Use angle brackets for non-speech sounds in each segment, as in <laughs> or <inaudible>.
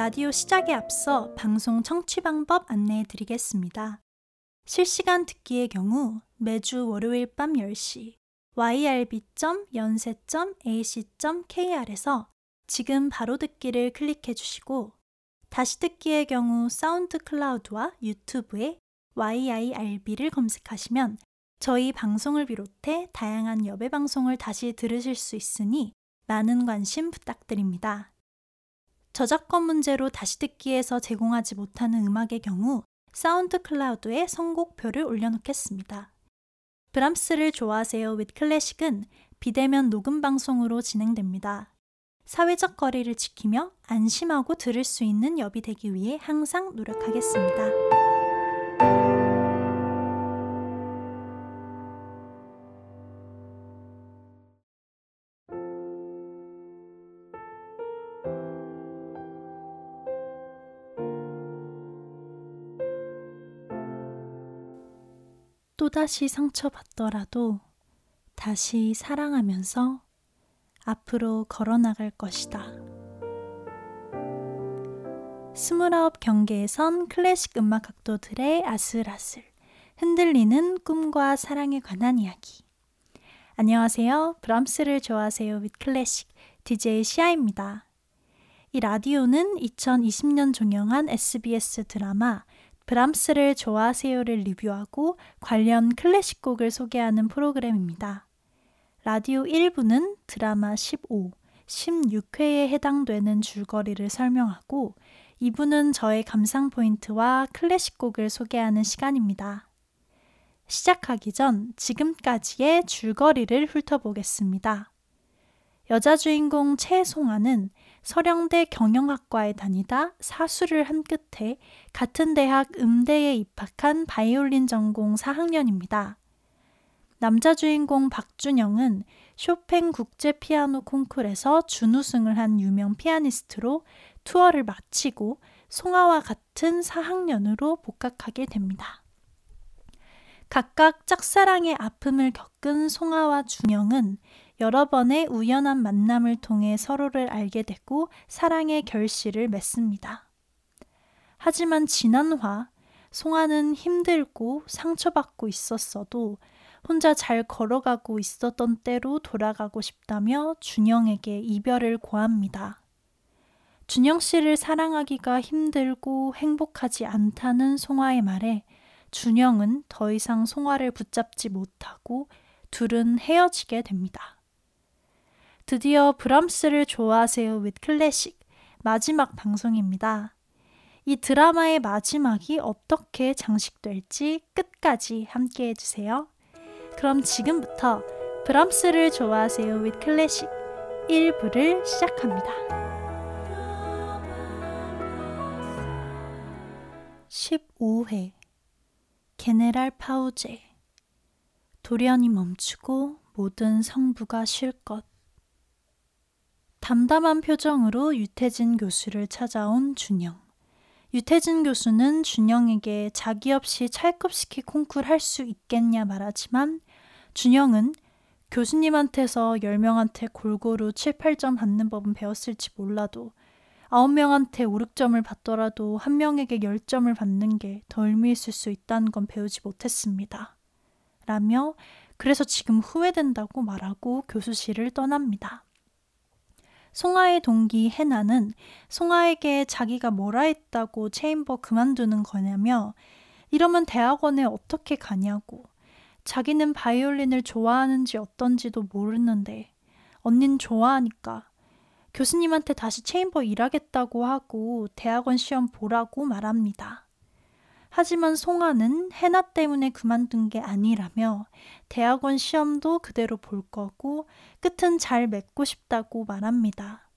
라디오 시작에 앞서 방송 청취 방법 안내해 드리겠습니다. 실시간 듣기의 경우 매주 월요일 밤 10시 yrb.연세.ac.kr에서 지금 바로 듣기를 클릭해 주시고 다시 듣기의 경우 사운드 클라우드와 유튜브에 YIRB를 검색하시면 저희 방송을 비롯해 다양한 여배 방송을 다시 들으실 수 있으니 많은 관심 부탁드립니다. 저작권 문제로 다시 듣기에서 제공하지 못하는 음악의 경우 사운드 클라우드에 선곡표를 올려놓겠습니다. 브람스를 좋아하세요 with 클래식은 비대면 녹음 방송으로 진행됩니다. 사회적 거리를 지키며 안심하고 들을 수 있는 엽이 되기 위해 항상 노력하겠습니다. 또다시 상처받더라도 다시 사랑하면서 앞으로 걸어나갈 것이다. 스물아홉 경계에선 클래식 음악 각도들의 아슬아슬, 흔들리는 꿈과 사랑에 관한 이야기. 안녕하세요. 브람스를 좋아하세요. with 클래식 DJ 시아입니다. 이 라디오는 2020년 종영한 SBS 드라마 브람스를 좋아하세요를 리뷰하고 관련 클래식 곡을 소개하는 프로그램입니다. 라디오 1부는 드라마 15, 16회에 해당되는 줄거리를 설명하고 2부는 저의 감상 포인트와 클래식 곡을 소개하는 시간입니다. 시작하기 전 지금까지의 줄거리를 훑어보겠습니다. 여자 주인공 최송아는 서령대 경영학과에 다니다 사수를 한 끝에 같은 대학 음대에 입학한 바이올린 전공 4학년입니다. 남자 주인공 박준영은 쇼팽 국제 피아노 콩쿨에서 준우승을 한 유명 피아니스트로 투어를 마치고 송아와 같은 4학년으로 복학하게 됩니다. 각각 짝사랑의 아픔을 겪은 송아와 준영은 여러 번의 우연한 만남을 통해 서로를 알게 되고 사랑의 결실을 맺습니다. 하지만 지난화 송아는 힘들고 상처받고 있었어도 혼자 잘 걸어가고 있었던 때로 돌아가고 싶다며 준영에게 이별을 고합니다. 준영 씨를 사랑하기가 힘들고 행복하지 않다는 송아의 말에 준영은 더 이상 송아를 붙잡지 못하고 둘은 헤어지게 됩니다. 드디어 브람스를 좋아하세요 with 클래식 마지막 방송입니다. 이 드라마의 마지막이 어떻게 장식될지 끝까지 함께 해주세요. 그럼 지금부터 브람스를 좋아하세요 with 클래식 1부를 시작합니다. 15회 게네랄 파우제 돌연이 멈추고 모든 성부가 쉴 것 담담한 표정으로 유태진 교수를 찾아온 준영. 유태진 교수는 준영에게 자기 없이 찰급시키 콩쿨 할 수 있겠냐 말하지만 준영은 교수님한테서 10명한테 골고루 7, 8점 받는 법은 배웠을지 몰라도 9명한테 5, 6점을 받더라도 한 명에게 10점을 받는 게 더 의미 있을 수 있다는 건 배우지 못했습니다. 라며 그래서 지금 후회된다고 말하고 교수실을 떠납니다. 송아의 동기 해나는 송아에게 자기가 뭐라 했다고 체인버 그만두는 거냐며 이러면 대학원에 어떻게 가냐고 자기는 바이올린을 좋아하는지 어떤지도 모르는데 언닌 좋아하니까 교수님한테 다시 체인버 일하겠다고 하고 대학원 시험 보라고 말합니다. 하지만 송아는 해나 때문에 그만둔 게 아니라며 대학원 시험도 그대로 볼 거고 끝은 잘 맺고 싶다고 말합니다.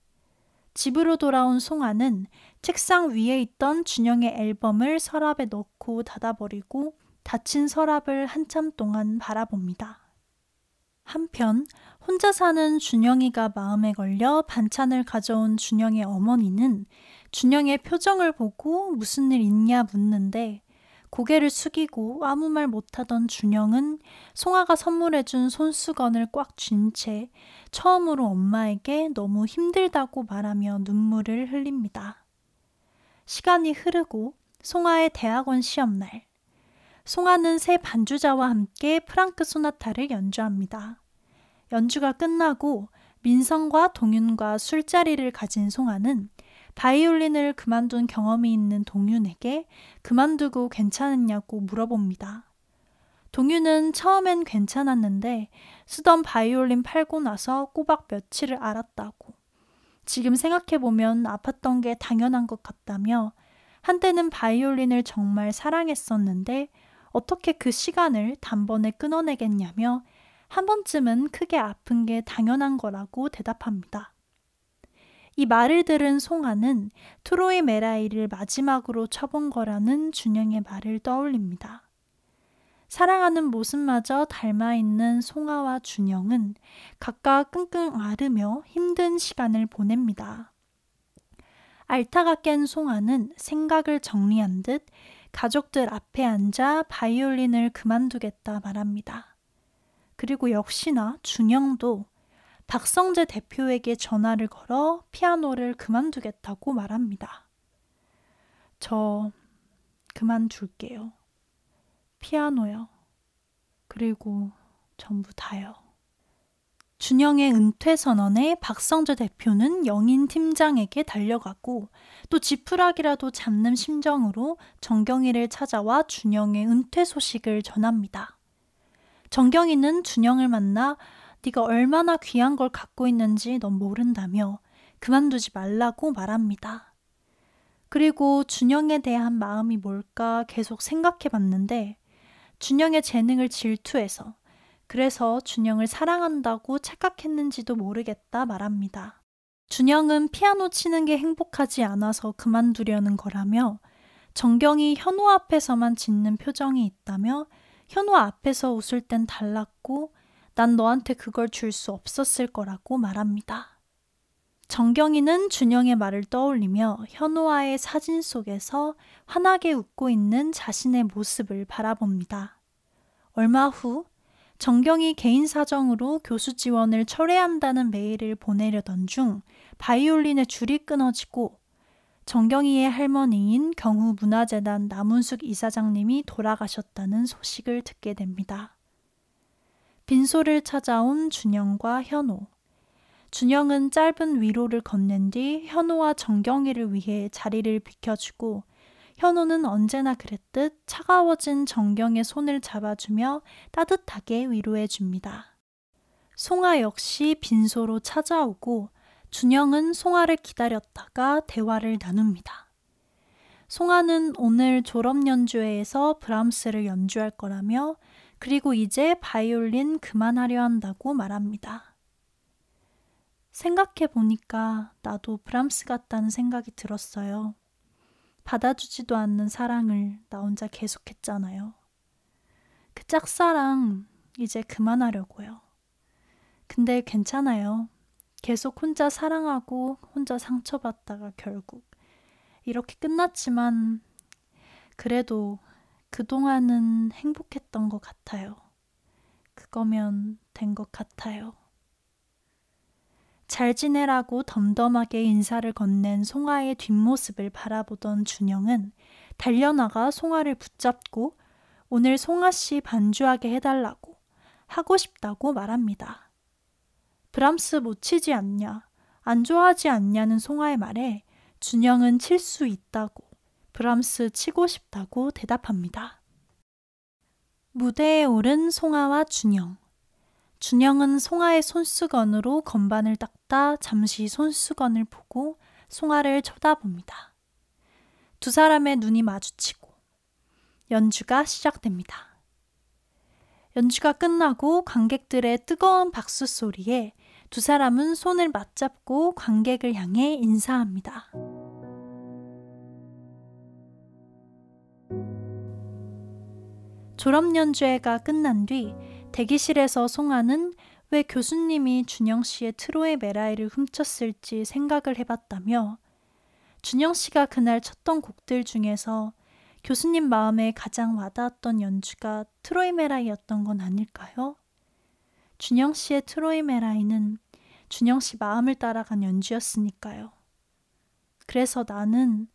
집으로 돌아온 송아는 책상 위에 있던 준영의 앨범을 서랍에 넣고 닫아버리고 닫힌 서랍을 한참 동안 바라봅니다. 한편 혼자 사는 준영이가 마음에 걸려 반찬을 가져온 준영의 어머니는 준영의 표정을 보고 무슨 일 있냐 묻는데 고개를 숙이고 아무 말 못하던 준영은 송아가 선물해준 손수건을 꽉 쥔 채 처음으로 엄마에게 너무 힘들다고 말하며 눈물을 흘립니다. 시간이 흐르고 송아의 대학원 시험날. 송아는 새 반주자와 함께 프랑크 소나타를 연주합니다. 연주가 끝나고 민성과 동윤과 술자리를 가진 송아는 바이올린을 그만둔 경험이 있는 동윤에게 그만두고 괜찮았냐고 물어봅니다. 동윤은 처음엔 괜찮았는데 쓰던 바이올린 팔고 나서 꼬박 며칠을 알았다고. 지금 생각해보면 아팠던 게 당연한 것 같다며 한때는 바이올린을 정말 사랑했었는데 어떻게 그 시간을 단번에 끊어내겠냐며 한 번쯤은 크게 아픈 게 당연한 거라고 대답합니다. 이 말을 들은 송아는 트로이 메라이를 마지막으로 쳐본 거라는 준영의 말을 떠올립니다. 사랑하는 모습마저 닮아 있는 송아와 준영은 각각 끙끙 앓으며 힘든 시간을 보냅니다. 알타가 깬 송아는 생각을 정리한 듯 가족들 앞에 앉아 바이올린을 그만두겠다 말합니다. 그리고 역시나 준영도 박성재 대표에게 전화를 걸어 피아노를 그만두겠다고 말합니다. 저 그만둘게요. 피아노요. 그리고 전부 다요. 준영의 은퇴 선언에 박성재 대표는 영인 팀장에게 달려가고 또 지푸라기라도 잡는 심정으로 정경이를 찾아와 준영의 은퇴 소식을 전합니다. 정경이는 준영을 만나 네가 얼마나 귀한 걸 갖고 있는지 넌 모른다며 그만두지 말라고 말합니다. 그리고 준영에 대한 마음이 뭘까 계속 생각해 봤는데 준영의 재능을 질투해서 그래서 준영을 사랑한다고 착각했는지도 모르겠다 말합니다. 준영은 피아노 치는 게 행복하지 않아서 그만두려는 거라며 정경이 현우 앞에서만 짓는 표정이 있다며 현우 앞에서 웃을 땐 달랐고 난 너한테 그걸 줄 수 없었을 거라고 말합니다. 정경이는 준영의 말을 떠올리며 현우와의 사진 속에서 환하게 웃고 있는 자신의 모습을 바라봅니다. 얼마 후 정경이 개인 사정으로 교수 지원을 철회한다는 메일을 보내려던 중 바이올린의 줄이 끊어지고 정경이의 할머니인 경우문화재단 남은숙 이사장님이 돌아가셨다는 소식을 듣게 됩니다. 빈소를 찾아온 준영과 현우. 준영은 짧은 위로를 건넨 뒤 현우와 정경이를 위해 자리를 비켜주고 현우는 언제나 그랬듯 차가워진 정경의 손을 잡아주며 따뜻하게 위로해 줍니다. 송아 역시 빈소로 찾아오고 준영은 송아를 기다렸다가 대화를 나눕니다. 송아는 오늘 졸업 연주회에서 브람스를 연주할 거라며 그리고 이제 바이올린 그만하려 한다고 말합니다. 생각해 보니까 나도 브람스 같다는 생각이 들었어요. 받아주지도 않는 사랑을 나 혼자 계속했잖아요. 그 짝사랑 이제 그만하려고요. 근데 괜찮아요. 계속 혼자 사랑하고 혼자 상처받다가 결국 이렇게 끝났지만 그래도 그동안은 행복했던 것 같아요. 그거면 된 것 같아요. 잘 지내라고 덤덤하게 인사를 건넨 송아의 뒷모습을 바라보던 준영은 달려나가 송아를 붙잡고 오늘 송아 씨 반주하게 해달라고 하고 싶다고 말합니다. 브람스 못 치지 않냐, 안 좋아하지 않냐는 송아의 말에 준영은 칠 수 있다고 브람스 치고 싶다고 대답합니다. 무대에 오른 송아와 준영. 준영은 송아의 손수건으로 건반을 닦다 잠시 손수건을 보고 송아를 쳐다봅니다. 두 사람의 눈이 마주치고 연주가 시작됩니다. 연주가 끝나고 관객들의 뜨거운 박수 소리에 두 사람은 손을 맞잡고 관객을 향해 인사합니다. 졸업 연주회가 끝난 뒤 대기실에서 송아는 왜 교수님이 준영 씨의 트로의 메라이를 훔쳤을지 생각을 해봤다며 준영 씨가 그날 쳤던 곡들 중에서 교수님 마음에 가장 와닿았던 연주가 트로이 메라이였던 건 아닐까요? 준영 씨의 트로이 메라이는 준영 씨 마음을 따라간 연주였으니까요. 그래서 나는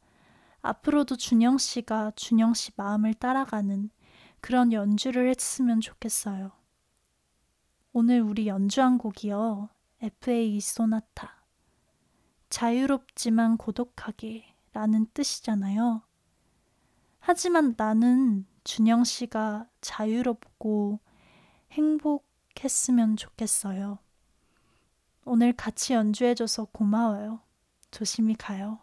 앞으로도 준영 씨가 준영 씨 마음을 따라가는 그런 연주를 했으면 좋겠어요. 오늘 우리 연주한 곡이요. FA 소나타. 자유롭지만 고독하게 라는 뜻이잖아요. 하지만 나는 준영 씨가 자유롭고 행복했으면 좋겠어요. 오늘 같이 연주해줘서 고마워요. 조심히 가요.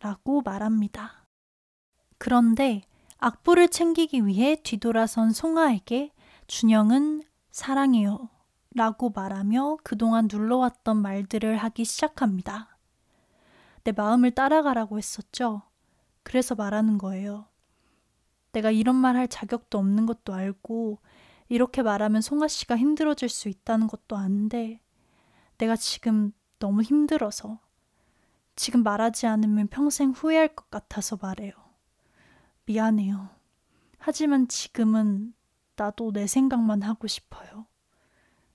라고 말합니다. 그런데 악보를 챙기기 위해 뒤돌아선 송아에게 준영은 사랑해요. 라고 말하며 그동안 눌러왔던 말들을 하기 시작합니다. 내 마음을 따라가라고 했었죠. 그래서 말하는 거예요. 내가 이런 말 할 자격도 없는 것도 알고, 이렇게 말하면 송아 씨가 힘들어질 수 있다는 것도 아는데, 내가 지금 너무 힘들어서, 지금 말하지 않으면 평생 후회할 것 같아서 말해요. 미안해요. 하지만 지금은 나도 내 생각만 하고 싶어요.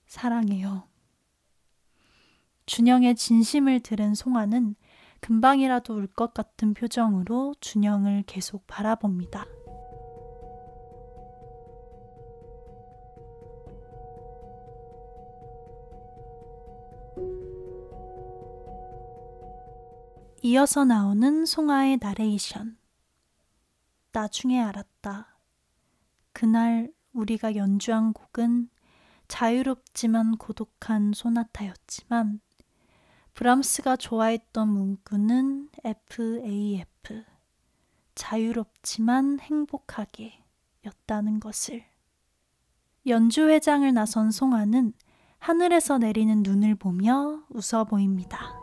사랑해요. 준영의 진심을 들은 송아는 금방이라도 울 것 같은 표정으로 준영을 계속 바라봅니다. 이어서 나오는 송아의 나레이션. 나중에 알았다. 그날 우리가 연주한 곡은 자유롭지만 고독한 소나타였지만 브람스가 좋아했던 문구는 FAF. 자유롭지만 행복하게 였다는 것을. 연주회장을 나선 송아는 하늘에서 내리는 눈을 보며 웃어 보입니다.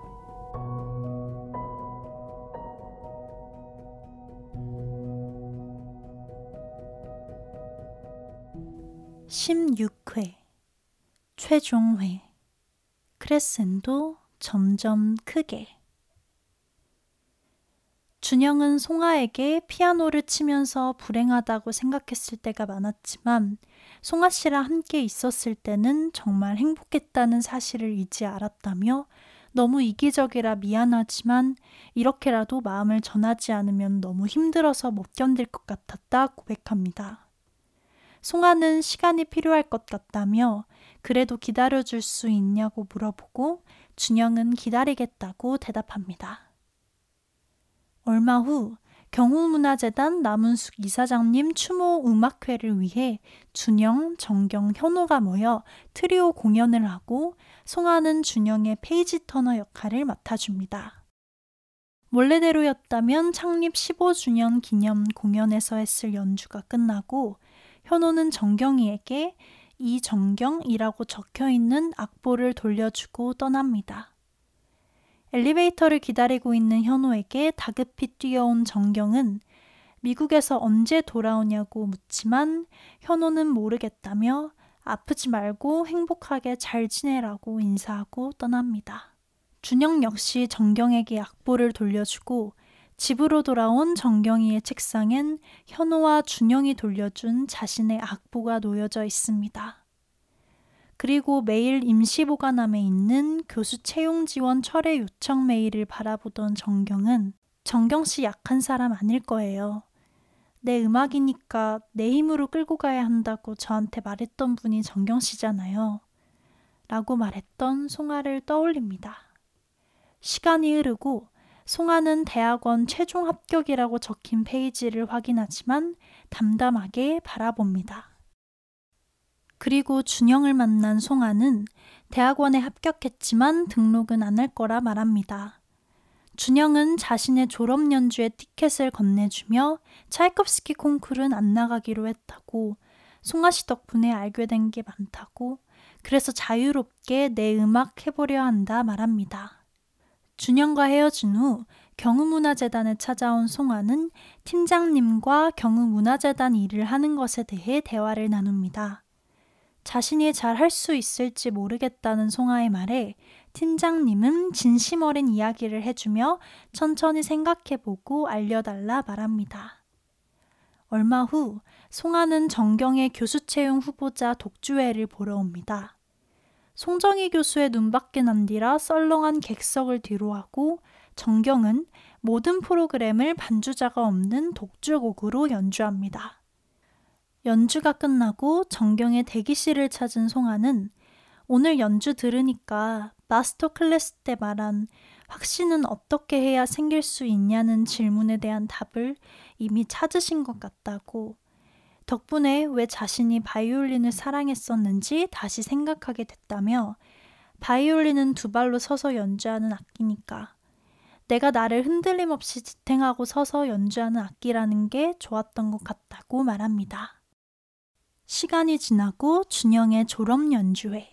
16회 최종회 크레센도 점점 크게 준영은 송아에게 피아노를 치면서 불행하다고 생각했을 때가 많았지만 송아 씨랑 함께 있었을 때는 정말 행복했다는 사실을 이제 알았다며 너무 이기적이라 미안하지만 이렇게라도 마음을 전하지 않으면 너무 힘들어서 못 견딜 것 같았다 고백합니다. 송아는 시간이 필요할 것 같다며 그래도 기다려줄 수 있냐고 물어보고 준영은 기다리겠다고 대답합니다. 얼마 후 경후문화재단 나문숙 이사장님 추모 음악회를 위해 준영, 정경, 현호가 모여 트리오 공연을 하고 송아는 준영의 page turner 역할을 맡아줍니다. 원래대로였다면 창립 15주년 기념 공연에서 했을 연주가 끝나고 현호는 정경이에게 이 정경이라고 적혀 있는 악보를 돌려주고 떠납니다. 엘리베이터를 기다리고 있는 현호에게 다급히 뛰어온 정경은 미국에서 언제 돌아오냐고 묻지만 현호는 모르겠다며 아프지 말고 행복하게 잘 지내라고 인사하고 떠납니다. 준영 역시 정경에게 악보를 돌려주고 집으로 돌아온 정경이의 책상엔 현호와 준영이 돌려준 자신의 악보가 놓여져 있습니다. 그리고 매일 임시보관함에 있는 교수 채용 지원 철회 요청 메일을 바라보던 정경은 정경 씨 약한 사람 아닐 거예요. 내 음악이니까 내 힘으로 끌고 가야 한다고 저한테 말했던 분이 정경 씨잖아요. 라고 말했던 송아를 떠올립니다. 시간이 흐르고 송아는 대학원 최종 합격이라고 적힌 페이지를 확인하지만 담담하게 바라봅니다. 그리고 준영을 만난 송아는 대학원에 합격했지만 등록은 안 할 거라 말합니다. 준영은 자신의 졸업 연주의 티켓을 건네주며 차이콥스키 콩쿨은 안 나가기로 했다고 송아 씨 덕분에 알게 된 게 많다고 그래서 자유롭게 내 음악 해보려 한다 말합니다. 준영과 헤어진 후 경우문화재단에 찾아온 송아는 팀장님과 경우문화재단 일을 하는 것에 대해 대화를 나눕니다. 자신이 잘 할 수 있을지 모르겠다는 송아의 말에 팀장님은 진심 어린 이야기를 해주며 천천히 생각해보고 알려달라 말합니다. 얼마 후 송아는 정경의 교수 채용 후보자 독주회를 보러 옵니다. 송정희 교수의 눈밖에 난 뒤라 썰렁한 객석을 뒤로하고 정경은 모든 프로그램을 반주자가 없는 독주곡으로 연주합니다. 연주가 끝나고 정경의 대기실을 찾은 송아는 오늘 연주 들으니까 마스터 클래스 때 말한 확신은 어떻게 해야 생길 수 있냐는 질문에 대한 답을 이미 찾으신 것 같다고 덕분에 왜 자신이 바이올린을 사랑했었는지 다시 생각하게 됐다며 바이올린은 두 발로 서서 연주하는 악기니까 내가 나를 흔들림 없이 지탱하고 서서 연주하는 악기라는 게 좋았던 것 같다고 말합니다. 시간이 지나고 준영의 졸업 연주회.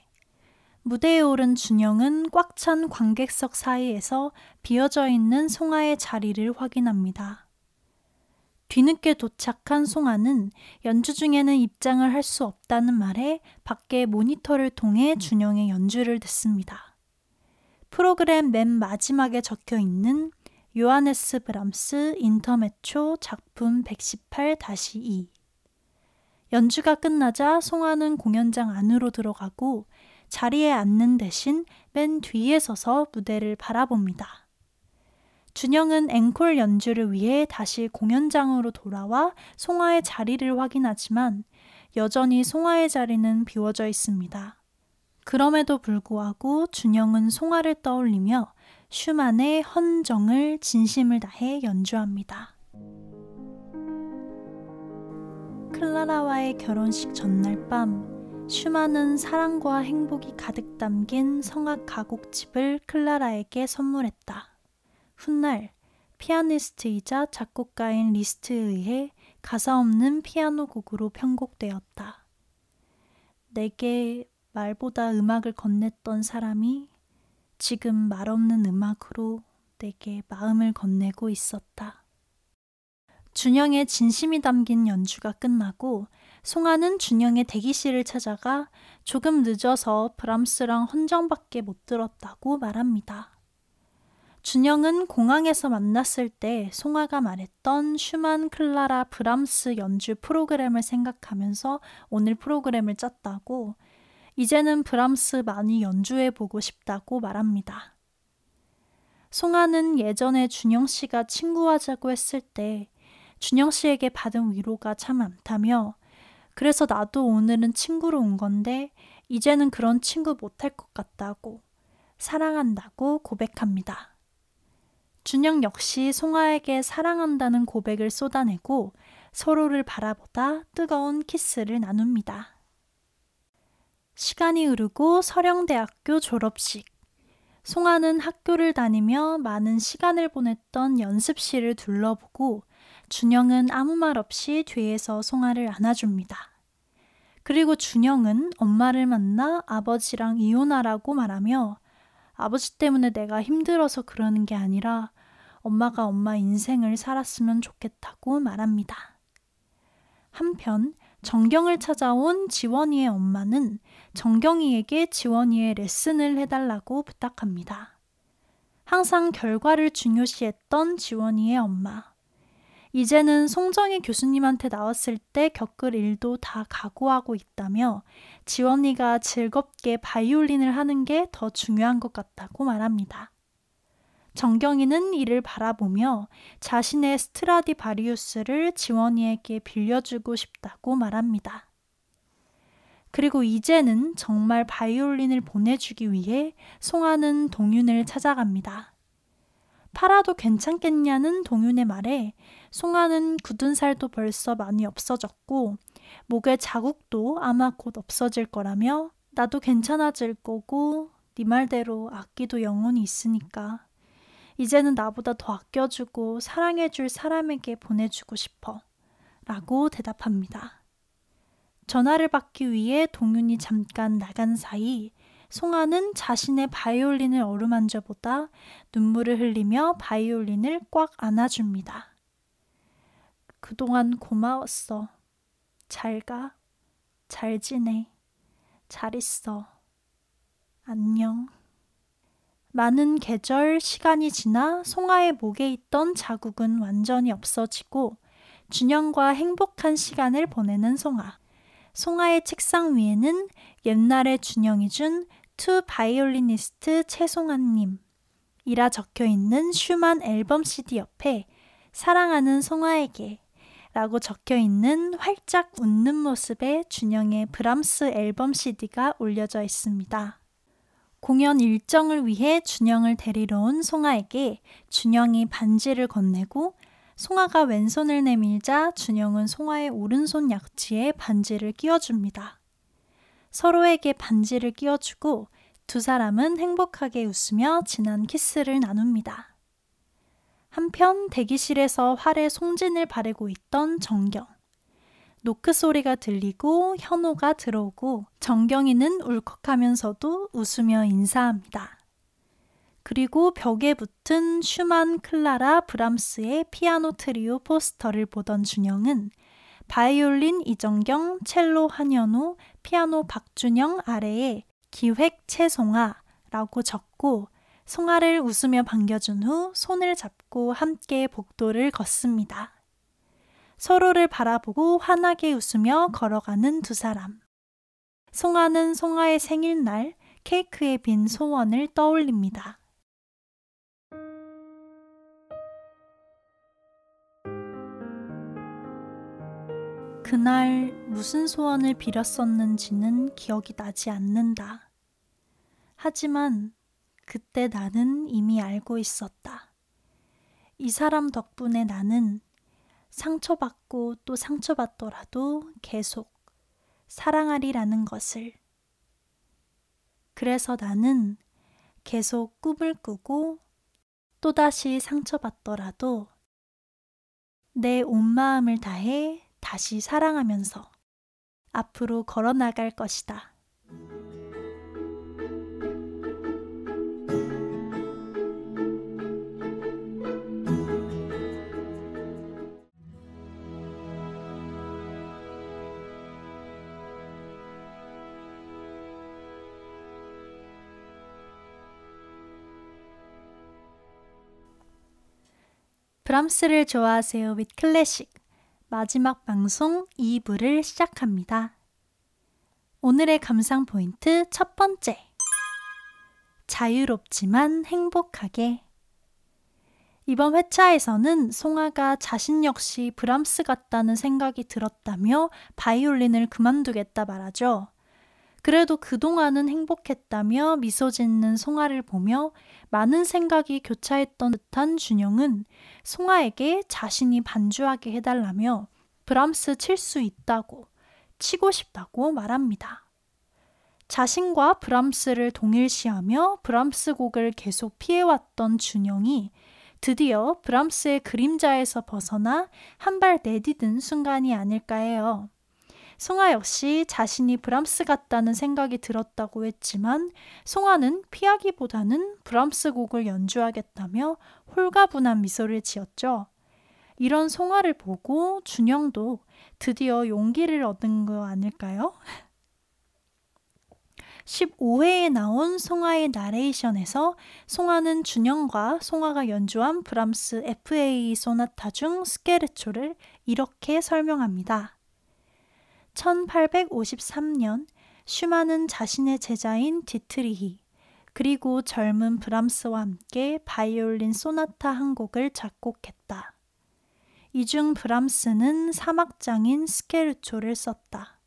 무대에 오른 준영은 꽉 찬 관객석 사이에서 비어져 있는 송아의 자리를 확인합니다. 뒤늦게 도착한 송아는 연주 중에는 입장을 할 수 없다는 말에 밖에 모니터를 통해 준영의 연주를 듣습니다. 프로그램 맨 마지막에 적혀 있는 요하네스 브람스 인터메초 작품 118-2 연주가 끝나자 송아는 공연장 안으로 들어가고 자리에 앉는 대신 맨 뒤에 서서 무대를 바라봅니다. 준영은 앵콜 연주를 위해 다시 공연장으로 돌아와 송아의 자리를 확인하지만 여전히 송아의 자리는 비워져 있습니다. 그럼에도 불구하고 준영은 송아를 떠올리며 슈만의 헌정을 진심을 다해 연주합니다. 클라라와의 결혼식 전날 밤 슈만은 사랑과 행복이 가득 담긴 성악 가곡집을 클라라에게 선물했다. 훗날 피아니스트이자 작곡가인 리스트에 의해 가사 없는 피아노 곡으로 편곡되었다. 내게 말보다 음악을 건넸던 사람이 지금 말없는 음악으로 내게 마음을 건네고 있었다. 준영의 진심이 담긴 연주가 끝나고 송아는 준영의 대기실을 찾아가 조금 늦어서 브람스랑 헌정밖에 못 들었다고 말합니다. 준영은 공항에서 만났을 때 송아가 말했던 슈만, 클라라, 브람스 연주 프로그램을 생각하면서 오늘 프로그램을 짰다고 이제는 브람스 많이 연주해 보고 싶다고 말합니다. 송아는 예전에 준영 씨가 친구하자고 했을 때 준영 씨에게 받은 위로가 참 많다며 그래서 나도 오늘은 친구로 온 건데 이제는 그런 친구 못할 것 같다고 사랑한다고 고백합니다. 준영 역시 송아에게 사랑한다는 고백을 쏟아내고 서로를 바라보다 뜨거운 키스를 나눕니다. 시간이 흐르고 서령대학교 졸업식. 송아는 학교를 다니며 많은 시간을 보냈던 연습실을 둘러보고 준영은 아무 말 없이 뒤에서 송아를 안아줍니다. 그리고 준영은 엄마를 만나 아버지랑 이혼하라고 말하며 아버지 때문에 내가 힘들어서 그러는 게 아니라 엄마가 엄마 인생을 살았으면 좋겠다고 말합니다. 한편 정경을 찾아온 지원이의 엄마는 정경이에게 지원이의 레슨을 해달라고 부탁합니다. 항상 결과를 중요시했던 지원이의 엄마. 이제는 송정희 교수님한테 나왔을 때 겪을 일도 다 각오하고 있다며 지원이가 즐겁게 바이올린을 하는 게 더 중요한 것 같다고 말합니다. 정경이는 이를 바라보며 자신의 스트라디 바리우스를 지원이에게 빌려주고 싶다고 말합니다. 그리고 이제는 정말 바이올린을 보내주기 위해 송아는 동윤을 찾아갑니다. 팔아도 괜찮겠냐는 동윤의 말에 송아는 굳은 살도 벌써 많이 없어졌고 목에 자국도 아마 곧 없어질 거라며 나도 괜찮아질 거고 네 말대로 악기도 영혼이 있으니까 이제는 나보다 더 아껴주고 사랑해줄 사람에게 보내주고 싶어. 라고 대답합니다. 전화를 받기 위해 동윤이 잠깐 나간 사이 송아는 자신의 바이올린을 어루만져 보다 눈물을 흘리며 바이올린을 꽉 안아줍니다. 그동안 고마웠어. 잘 가. 잘 지내. 잘 있어. 안녕. 많은 계절, 시간이 지나 송아의 목에 있던 자국은 완전히 없어지고 준영과 행복한 시간을 보내는 송아. 송아의 책상 위에는 옛날에 준영이 준 To 바이올리니스트 최송아님, 이라 적혀 있는 슈만 앨범 CD 옆에 사랑하는 송아에게 라고 적혀 있는 활짝 웃는 모습의 준영의 브람스 앨범 CD가 올려져 있습니다. 공연 일정을 위해 준영을 데리러 온 송아에게 준영이 반지를 건네고 송아가 왼손을 내밀자 준영은 송아의 오른손 약지에 반지를 끼워줍니다. 서로에게 반지를 끼워주고 두 사람은 행복하게 웃으며 진한 키스를 나눕니다. 한편 대기실에서 활에 송진을 바르고 있던 정경. 노크 소리가 들리고 현호가 들어오고 정경이는 울컥하면서도 웃으며 인사합니다. 그리고 벽에 붙은 슈만, 클라라, 브람스의 피아노 트리오 포스터를 보던 준영은 바이올린 이정경, 첼로 한현우, 피아노 박준영 아래에 기획 채송아라고 적고 송아를 웃으며 반겨준 후 손을 잡고 함께 복도를 걷습니다. 서로를 바라보고 환하게 웃으며 걸어가는 두 사람. 송아는 송아의 생일날 케이크에 빈 소원을 떠올립니다. 그날 무슨 소원을 빌었었는지는 기억이 나지 않는다. 하지만 그때 나는 이미 알고 있었다. 이 사람 덕분에 나는 상처받고 또 상처받더라도 계속 사랑하리라는 것을. 그래서 나는 계속 꿈을 꾸고 또다시 상처받더라도 내 온 마음을 다해 다시 사랑하면서 앞으로 걸어 나갈 것이다. 브람스를 좋아하세요 with 클래식 마지막 방송 2부를 시작합니다. 오늘의 감상 포인트 첫 번째. 자유롭지만 행복하게. 이번 회차에서는 송아가 자신 역시 브람스 같다는 생각이 들었다며 바이올린을 그만두겠다 말하죠. 그래도 그동안은 행복했다며 미소 짓는 송아를 보며 많은 생각이 교차했던 듯한 준영은 송아에게 자신이 반주하게 해달라며 브람스 칠 수 있다고 치고 싶다고 말합니다. 자신과 브람스를 동일시하며 브람스 곡을 계속 피해왔던 준영이 드디어 브람스의 그림자에서 벗어나 한 발 내디딘 순간이 아닐까 해요. 송아 역시 자신이 브람스 같다는 생각이 들었다고 했지만 송아는 피하기보다는 브람스 곡을 연주하겠다며 홀가분한 미소를 지었죠. 이런 송아를 보고 준영도 드디어 용기를 얻은 거 아닐까요? 15회에 나온 송아의 나레이션에서 송아는 준영과 송아가 연주한 브람스 FA 소나타 중 스케르초를 이렇게 설명합니다. 1853년 슈만은 자신의 제자인 디트리히 그리고 젊은 브람스와 함께 바이올린 소나타 한 곡을 작곡했다. 이 중 브람스는 삼악장인 스케르초를 썼다.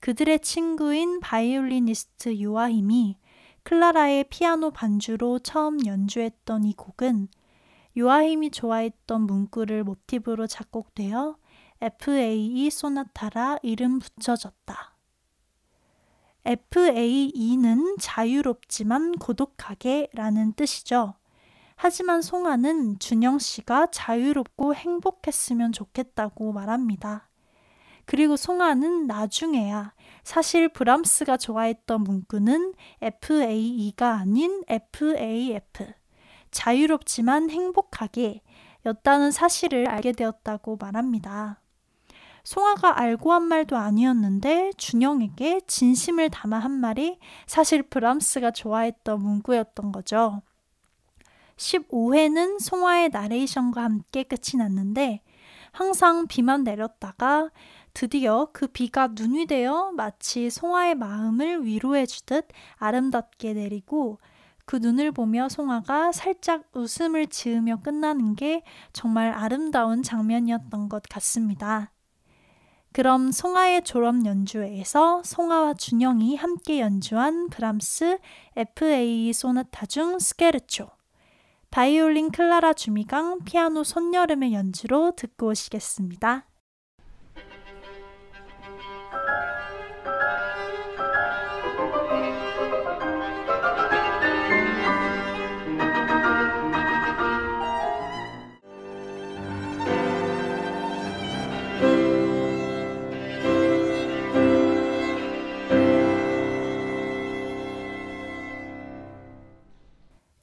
그들의 친구인 바이올리니스트 요아힘이 클라라의 피아노 반주로 처음 연주했던 이 곡은 요아힘이 좋아했던 문구를 모티브로 작곡되어 FAE 소나타라 이름 붙여졌다. FAE는 자유롭지만 고독하게 라는 뜻이죠. 하지만 송아는 준영 씨가 자유롭고 행복했으면 좋겠다고 말합니다. 그리고 송아는 나중에야 사실 브람스가 좋아했던 문구는 FAE가 아닌 FAF. 자유롭지만 행복하게 였다는 사실을 알게 되었다고 말합니다. 송아가 알고 한 말도 아니었는데 준영에게 진심을 담아 한 말이 사실 브람스가 좋아했던 문구였던 거죠. 15회는 송아의 나레이션과 함께 끝이 났는데 항상 비만 내렸다가 드디어 그 비가 눈이 되어 마치 송아의 마음을 위로해 주듯 아름답게 내리고 그 눈을 보며 송아가 살짝 웃음을 지으며 끝나는 게 정말 아름다운 장면이었던 것 같습니다. 그럼 송아의 졸업 연주회에서 송아와 준영이 함께 연주한 브람스 FA 소나타 중 스케르초, 바이올린 클라라 주미강, 피아노 손여름의 연주로 듣고 오시겠습니다.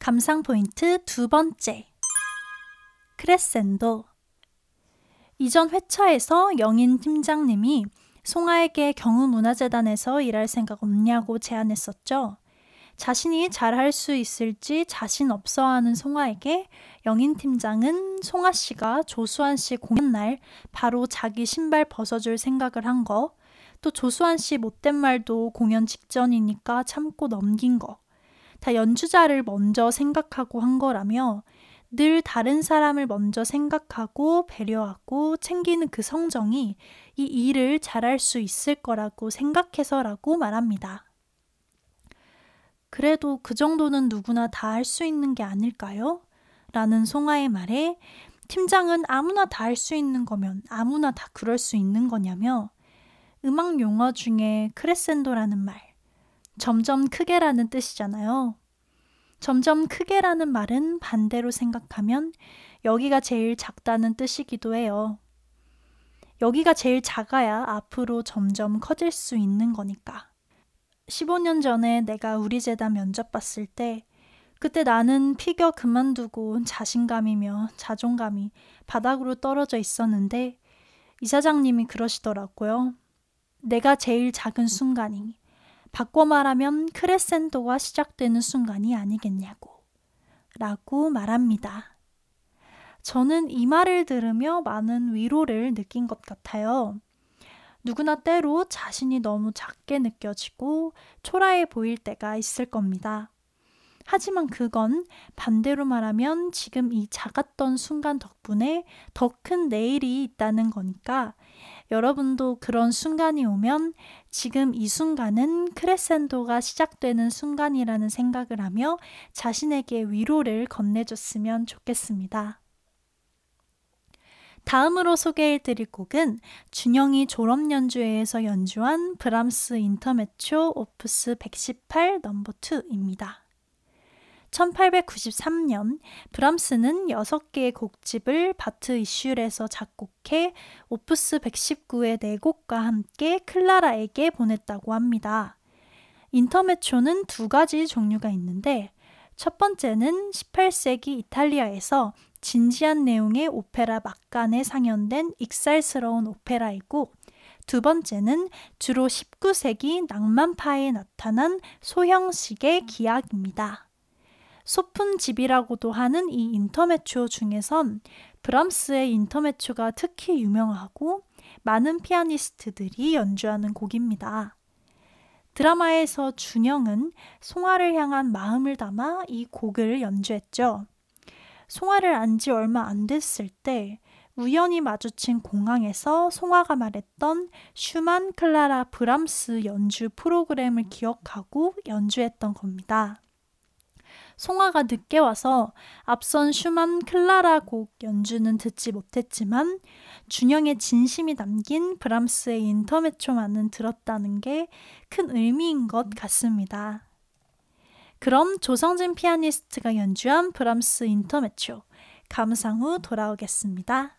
감상 포인트 두 번째. 크레센도. 이전 회차에서 영인 팀장님이 송아에게 경우문화재단에서 일할 생각 없냐고 제안했었죠. 자신이 잘할 수 있을지 자신 없어 하는 송아에게 영인 팀장은 송아 씨가 조수환 씨 공연 날 바로 자기 신발 벗어줄 생각을 한 거, 또 조수환 씨 못된 말도 공연 직전이니까 참고 넘긴 거, 다 연주자를 먼저 생각하고 한 거라며 늘 다른 사람을 먼저 생각하고 배려하고 챙기는 그 성정이 이 일을 잘할 수 있을 거라고 생각해서라고 말합니다. 그래도 그 정도는 누구나 다 할 수 있는 게 아닐까요? 라는 송아의 말에 팀장은 아무나 다 할 수 있는 거면 아무나 다 그럴 수 있는 거냐며 음악 용어 중에 크레센도라는 말, 점점 크게라는 뜻이잖아요. 점점 크게라는 말은 반대로 생각하면 여기가 제일 작다는 뜻이기도 해요. 여기가 제일 작아야 앞으로 점점 커질 수 있는 거니까. 15년 전에 내가 우리 재단 면접 봤을 때 그때 나는 피겨 그만두고 자신감이며 자존감이 바닥으로 떨어져 있었는데 이사장님이 그러시더라고요. 내가 제일 작은 순간이 바꿔 말하면 크레센도가 시작되는 순간이 아니겠냐고 라고 말합니다. 저는 이 말을 들으며 많은 위로를 느낀 것 같아요. 누구나 때로 자신이 너무 작게 느껴지고 초라해 보일 때가 있을 겁니다. 하지만 그건 반대로 말하면 지금 이 작았던 순간 덕분에 더 큰 내일이 있다는 거니까 여러분도 그런 순간이 오면 지금 이 순간은 크레센도가 시작되는 순간이라는 생각을 하며 자신에게 위로를 건네줬으면 좋겠습니다. 다음으로 소개해드릴 곡은 준영이 졸업 연주회에서 연주한 브람스 인터메초 오프스 118 넘버 2입니다. 1893년 브람스는 6개의 곡집을 바트 이슈에서 작곡해 오프스 119의 4곡과 함께 클라라에게 보냈다고 합니다. 인터메초는 두 가지 종류가 있는데 첫 번째는 18세기 이탈리아에서 진지한 내용의 오페라 막간에 상연된 익살스러운 오페라이고 두 번째는 주로 19세기 낭만파에 나타난 소형식의 기악입니다. 소품집이라고도 하는 이 인터메초 중에선 브람스의 인터메초가 특히 유명하고 많은 피아니스트들이 연주하는 곡입니다. 드라마에서 준영은 송아를 향한 마음을 담아 이 곡을 연주했죠. 송아를 안 지 얼마 안 됐을 때 우연히 마주친 공항에서 송아가 말했던 슈만 클라라 브람스 연주 프로그램을 기억하고 연주했던 겁니다. 송아가 늦게 와서 앞선 슈만 클라라 곡 연주는 듣지 못했지만 준영의 진심이 담긴 브람스의 인터메초만은 들었다는 게 큰 의미인 것 같습니다. 그럼 조성진 피아니스트가 연주한 브람스 인터메초 감상 후 돌아오겠습니다.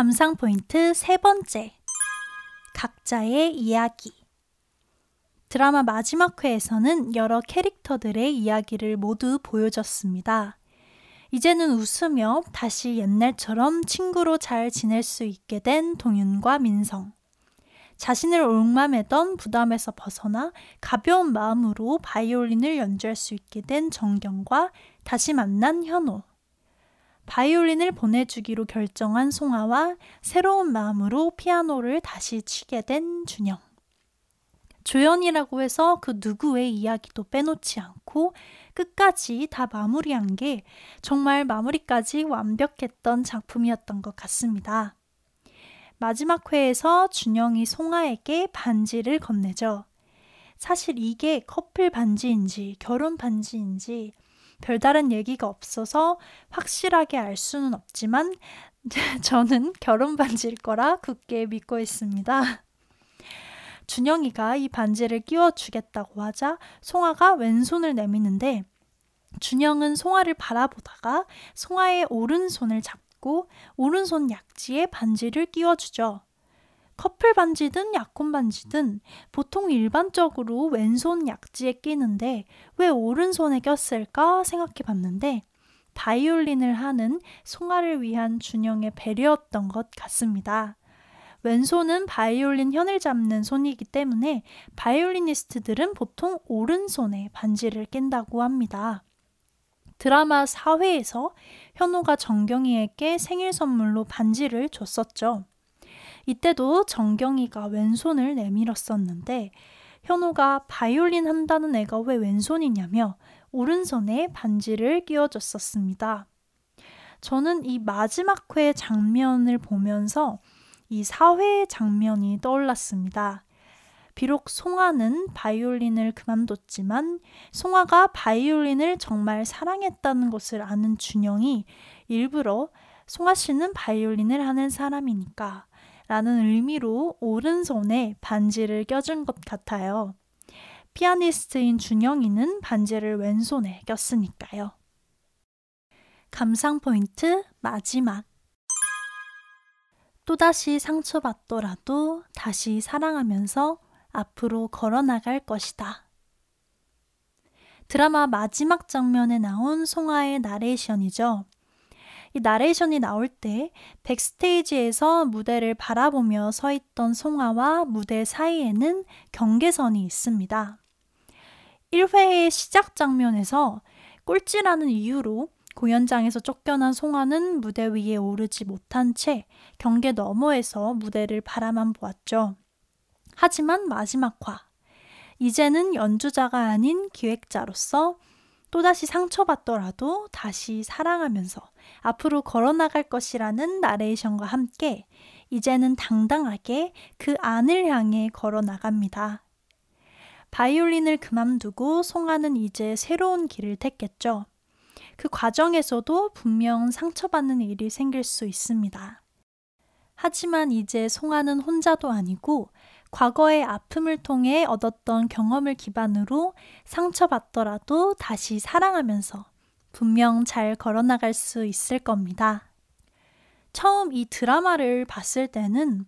감상 포인트 세 번째. 각자의 이야기. 드라마 마지막 회에서는 여러 캐릭터들의 이야기를 모두 보여줬습니다. 이제는 웃으며 다시 옛날처럼 친구로 잘 지낼 수 있게 된 동윤과 민성. 자신을 옥맘매던 부담에서 벗어나 가벼운 마음으로 바이올린을 연주할 수 있게 된 정경과 다시 만난 현호. 바이올린을 보내주기로 결정한 송아와 새로운 마음으로 피아노를 다시 치게 된 준영. 조연이라고 해서 그 누구의 이야기도 빼놓지 않고 끝까지 다 마무리한 게 정말 마무리까지 완벽했던 작품이었던 것 같습니다. 마지막 회에서 준영이 송아에게 반지를 건네죠. 사실 이게 커플 반지인지 결혼 반지인지 별다른 얘기가 없어서 확실하게 알 수는 없지만 <laughs> 저는 결혼 반지일 거라 굳게 믿고 있습니다. 준영이가 이 반지를 끼워주겠다고 하자 송아가 왼손을 내미는데 준영은 송아를 바라보다가 송아의 오른손을 잡고 오른손 약지에 반지를 끼워주죠. 커플 반지든 약혼 반지든 보통 일반적으로 왼손 약지에 끼는데 왜 오른손에 꼈을까 생각해 봤는데 바이올린을 하는 송아를 위한 준영의 배려였던 것 같습니다. 왼손은 바이올린 현을 잡는 손이기 때문에 바이올리니스트들은 보통 오른손에 반지를 낀다고 합니다. 드라마 4회에서 현우가 정경이에게 생일 선물로 반지를 줬었죠. 이때도 정경이가 왼손을 내밀었었는데 현우가 바이올린 한다는 애가 왜 왼손이냐며 오른손에 반지를 끼워줬었습니다. 저는 이 마지막 회 장면을 보면서 이 사회 장면이 떠올랐습니다. 비록 송아는 바이올린을 그만뒀지만 송아가 바이올린을 정말 사랑했다는 것을 아는 준영이 일부러 송아 씨는 바이올린을 하는 사람이니까 라는 의미로 오른손에 반지를 껴준 것 같아요. 피아니스트인 준영이는 반지를 왼손에 꼈으니까요. 감상 포인트 마지막 또다시 상처받더라도 다시 사랑하면서 앞으로 걸어나갈 것이다. 드라마 마지막 장면에 나온 송아의 나레이션이죠. 이 나레이션이 나올 때 백스테이지에서 무대를 바라보며 서 있던 송아와 무대 사이에는 경계선이 있습니다. 1회의 시작 장면에서 꼴찌라는 이유로 공연장에서 쫓겨난 송아는 무대 위에 오르지 못한 채 경계 너머에서 무대를 바라만 보았죠. 하지만 마지막 화. 이제는 연주자가 아닌 기획자로서 또다시 상처받더라도 다시 사랑하면서 앞으로 걸어나갈 것이라는 나레이션과 함께 이제는 당당하게 그 안을 향해 걸어나갑니다. 바이올린을 그만두고 송아는 이제 새로운 길을 택했죠. 그 과정에서도 분명 상처받는 일이 생길 수 있습니다. 하지만 이제 송아는 혼자도 아니고 과거의 아픔을 통해 얻었던 경험을 기반으로 상처받더라도 다시 사랑하면서 분명 잘 걸어나갈 수 있을 겁니다. 처음 이 드라마를 봤을 때는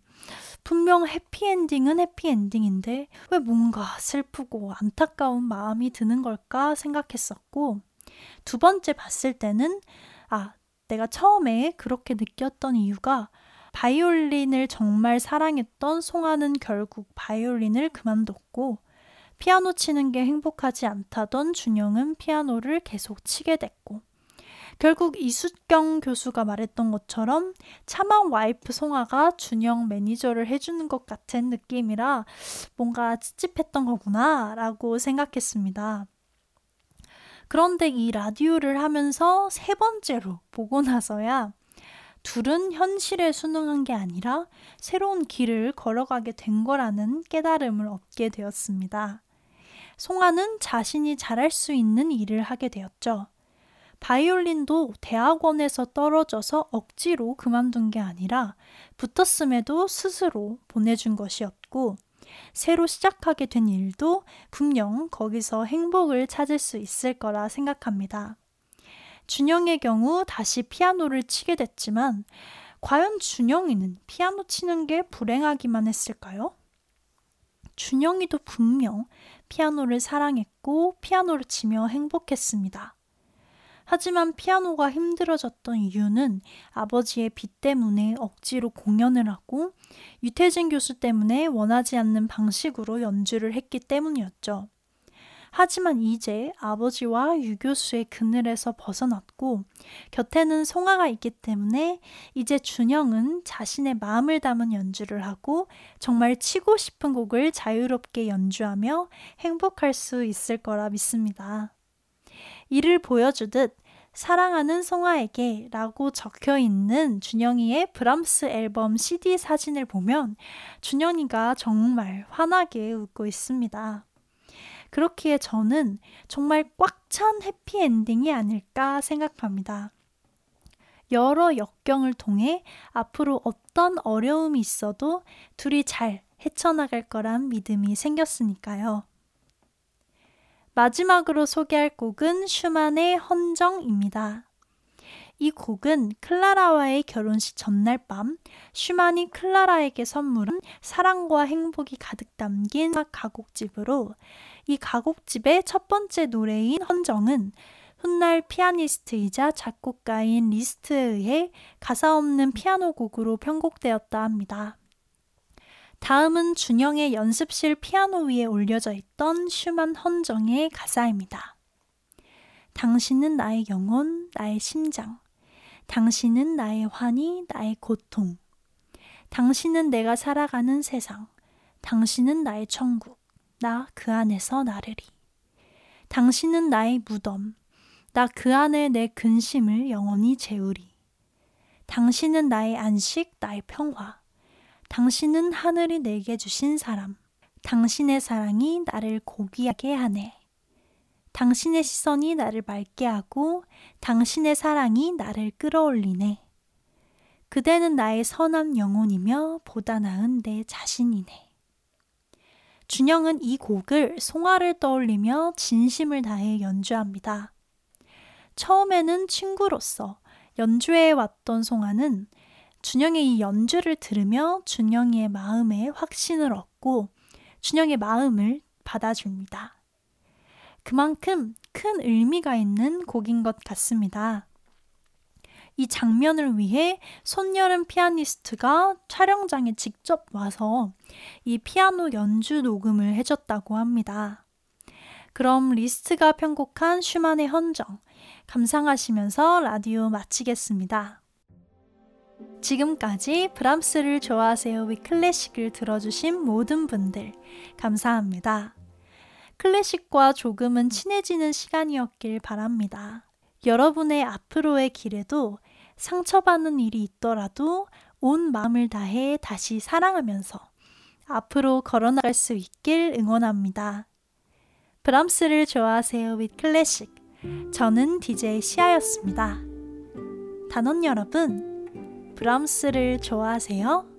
분명 해피엔딩은 해피엔딩인데 왜 뭔가 슬프고 안타까운 마음이 드는 걸까 생각했었고 두 번째 봤을 때는 아, 내가 처음에 그렇게 느꼈던 이유가 바이올린을 정말 사랑했던 송아는 결국 바이올린을 그만뒀고 피아노 치는 게 행복하지 않다던 준영은 피아노를 계속 치게 됐고 결국 이수경 교수가 말했던 것처럼 차만 와이프 송아가 준영 매니저를 해주는 것 같은 느낌이라 뭔가 찝찝했던 거구나 라고 생각했습니다. 그런데 이 라디오를 하면서 세 번째로 보고 나서야 둘은 현실에 순응한 게 아니라 새로운 길을 걸어가게 된 거라는 깨달음을 얻게 되었습니다. 송아는 자신이 잘할 수 있는 일을 하게 되었죠. 바이올린도 대학원에서 떨어져서 억지로 그만둔 게 아니라 붙었음에도 스스로 보내준 것이었고, 새로 시작하게 된 일도 분명 거기서 행복을 찾을 수 있을 거라 생각합니다. 준영의 경우 다시 피아노를 치게 됐지만, 과연 준영이는 피아노 치는 게 불행하기만 했을까요? 준영이도 분명 피아노를 사랑했고 피아노를 치며 행복했습니다. 하지만 피아노가 힘들어졌던 이유는 아버지의 빚 때문에 억지로 공연을 하고 유태진 교수 때문에 원하지 않는 방식으로 연주를 했기 때문이었죠. 하지만 이제 아버지와 유 교수의 그늘에서 벗어났고 곁에는 송아가 있기 때문에 이제 준영은 자신의 마음을 담은 연주를 하고 정말 치고 싶은 곡을 자유롭게 연주하며 행복할 수 있을 거라 믿습니다. 이를 보여주듯 사랑하는 송아에게 라고 적혀 있는 준영이의 브람스 앨범 CD 사진을 보면 준영이가 정말 환하게 웃고 있습니다. 그렇기에 저는 정말 꽉 찬 해피엔딩이 아닐까 생각합니다. 여러 역경을 통해 앞으로 어떤 어려움이 있어도 둘이 잘 헤쳐나갈 거란 믿음이 생겼으니까요. 마지막으로 소개할 곡은 슈만의 헌정입니다. 이 곡은 클라라와의 결혼식 전날 밤 슈만이 클라라에게 선물한 사랑과 행복이 가득 담긴 가곡집으로 이 가곡집의 첫 번째 노래인 헌정은 훗날 피아니스트이자 작곡가인 리스트에 의해 가사 없는 피아노 곡으로 편곡되었다 합니다. 다음은 준영의 연습실 피아노 위에 올려져 있던 슈만 헌정의 가사입니다. 당신은 나의 영혼, 나의 심장. 당신은 나의 환희, 나의 고통. 당신은 내가 살아가는 세상. 당신은 나의 천국. 나 그 안에서 나르리. 당신은 나의 무덤. 나 그 안에 내 근심을 영원히 재우리. 당신은 나의 안식, 나의 평화. 당신은 하늘이 내게 주신 사람. 당신의 사랑이 나를 고귀하게 하네. 당신의 시선이 나를 맑게 하고 당신의 사랑이 나를 끌어올리네. 그대는 나의 선한 영혼이며 보다 나은 내 자신이네. 준영은 이 곡을 송아를 떠올리며 진심을 다해 연주합니다. 처음에는 친구로서 연주해 왔던 송아는 준영의 이 연주를 들으며 준영이의 마음에 확신을 얻고 준영의 마음을 받아줍니다. 그만큼 큰 의미가 있는 곡인 것 같습니다. 이 장면을 위해 손열음 피아니스트가 촬영장에 직접 와서 이 피아노 연주 녹음을 해줬다고 합니다. 그럼 리스트가 편곡한 슈만의 헌정 감상하시면서 라디오 마치겠습니다. 지금까지 브람스를 좋아하세요 위 클래식을 들어주신 모든 분들 감사합니다. 클래식과 조금은 친해지는 시간이었길 바랍니다. 여러분의 앞으로의 길에도 상처받는 일이 있더라도 온 마음을 다해 다시 사랑하면서 앞으로 걸어나갈 수 있길 응원합니다. 브람스를 좋아하세요 위 클래식 저는 DJ 시아였습니다. 단원 여러분 브람스를 좋아하세요?